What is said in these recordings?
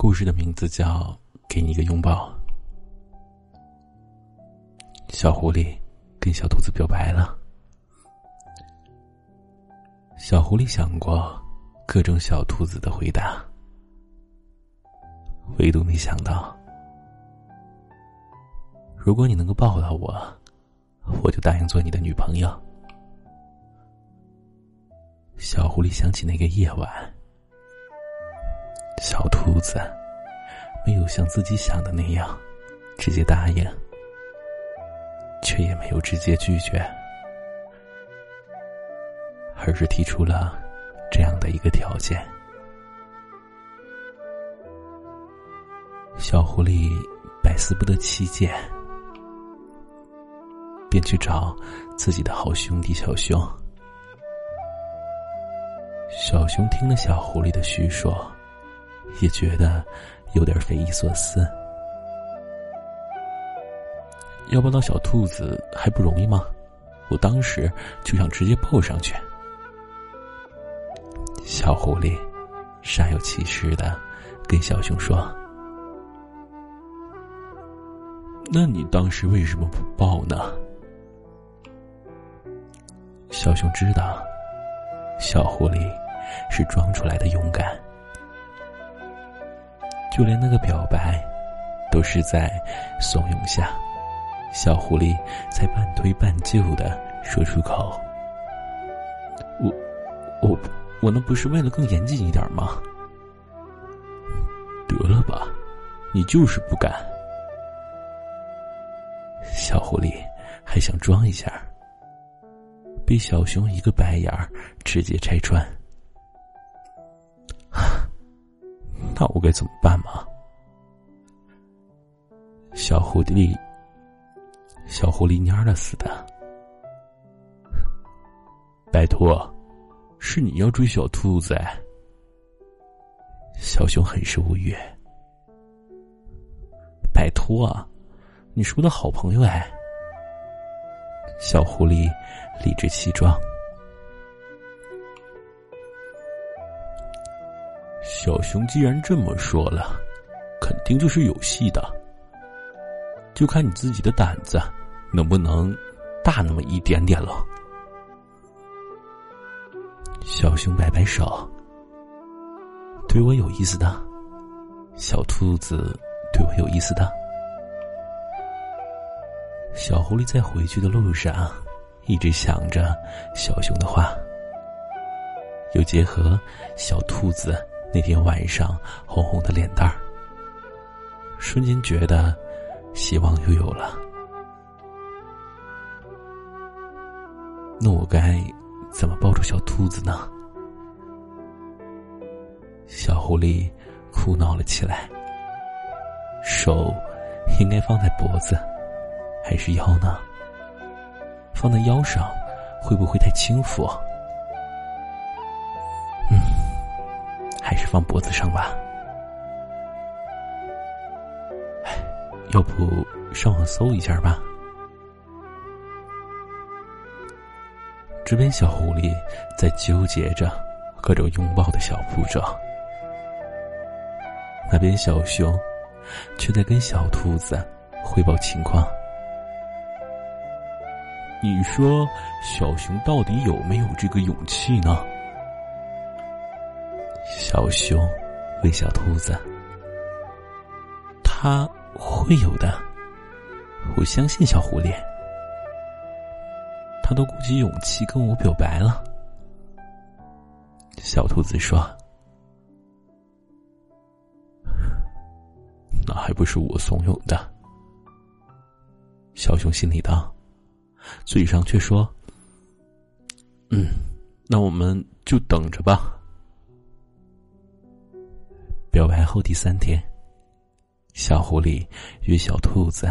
故事的名字叫《给你一个拥抱》。小狐狸跟小兔子表白了。小狐狸想过各种小兔子的回答，唯独没想到，如果你能够抱到我，我就答应做你的女朋友。小狐狸想起那个夜晚，小兔子没有像自己想的那样直接答应，却也没有直接拒绝，而是提出了这样的一个条件。小狐狸百思不得其解，便去找自己的好兄弟小熊。小熊听了小狐狸的叙说，也觉得有点匪夷所思。要抱到小兔子还不容易吗？我当时就想直接抱上去。小狐狸煞有其事的跟小熊说：“那你当时为什么不抱呢？”小熊知道，小狐狸。是装出来的勇敢，就连那个表白，都是在怂恿下，小狐狸才半推半就的说出口：“我，我，我那不是为了更严谨一点吗？”得了吧，你就是不敢。小狐狸还想装一下，被小熊一个白眼儿直接拆穿。那我该怎么办嘛？小狐狸，小狐狸蔫了似的。拜托，是你要追小兔子。小熊很是无语。拜托啊，你是我的好朋友哎。小狐狸理直气壮。小熊既然这么说了，肯定就是有戏的。就看你自己的胆子能不能大那么一点点了。小熊摆摆手，对我有意思的，小兔子对我有意思的。小狐狸在回去的路上，一直想着小熊的话，又结合小兔子。那天晚上，红红的脸蛋儿，瞬间觉得希望又有了。那我该怎么抱住小兔子呢？小狐狸哭闹了起来。手应该放在脖子，还是腰呢？放在腰上会不会太轻浮？放脖子上吧。要不上网搜一下吧。这边小狐狸在纠结着各种拥抱的小步骤，那边小熊却在跟小兔子汇报情况。你说，小熊到底有没有这个勇气呢？小熊问小兔子：“他会有的，我相信小狐狸。他都鼓起勇气跟我表白了。”小兔子说：“那还不是我怂恿的。”小熊心里道，嘴上却说：“嗯，那我们就等着吧。”表白后第三天，小狐狸约小兔子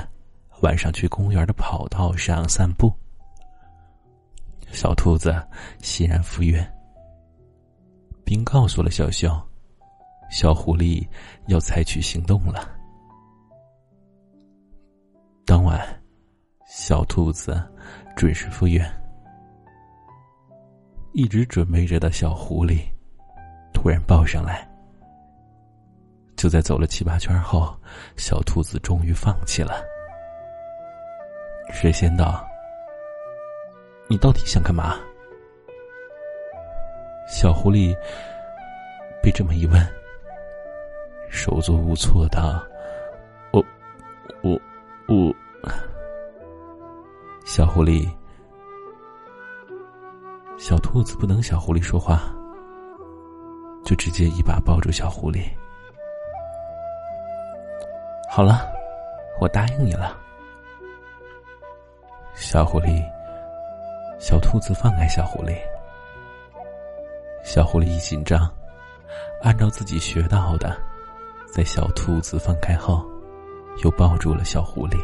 晚上去公园的跑道上散步。小兔子欣然赴约，并告诉了小熊，小狐狸要采取行动了。当晚，小兔子准时赴约，一直准备着的小狐狸突然抱上来。就在走了七八圈后，小兔子终于放弃了。水仙道：“你到底想干嘛？”小狐狸被这么一问，手足无措道：“我，我，我。”小狐狸，小兔子不等小狐狸说话，就直接一把抱住小狐狸。好了，我答应你了。小狐狸，小兔子放开小狐狸。小狐狸一紧张，按照自己学到的，在小兔子放开后，又抱住了小狐狸。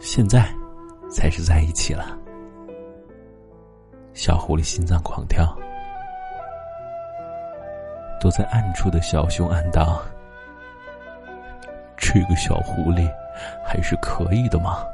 现在，才是在一起了。小狐狸心脏狂跳，躲在暗处的小熊暗道：“这个小狐狸，还是可以的嘛。”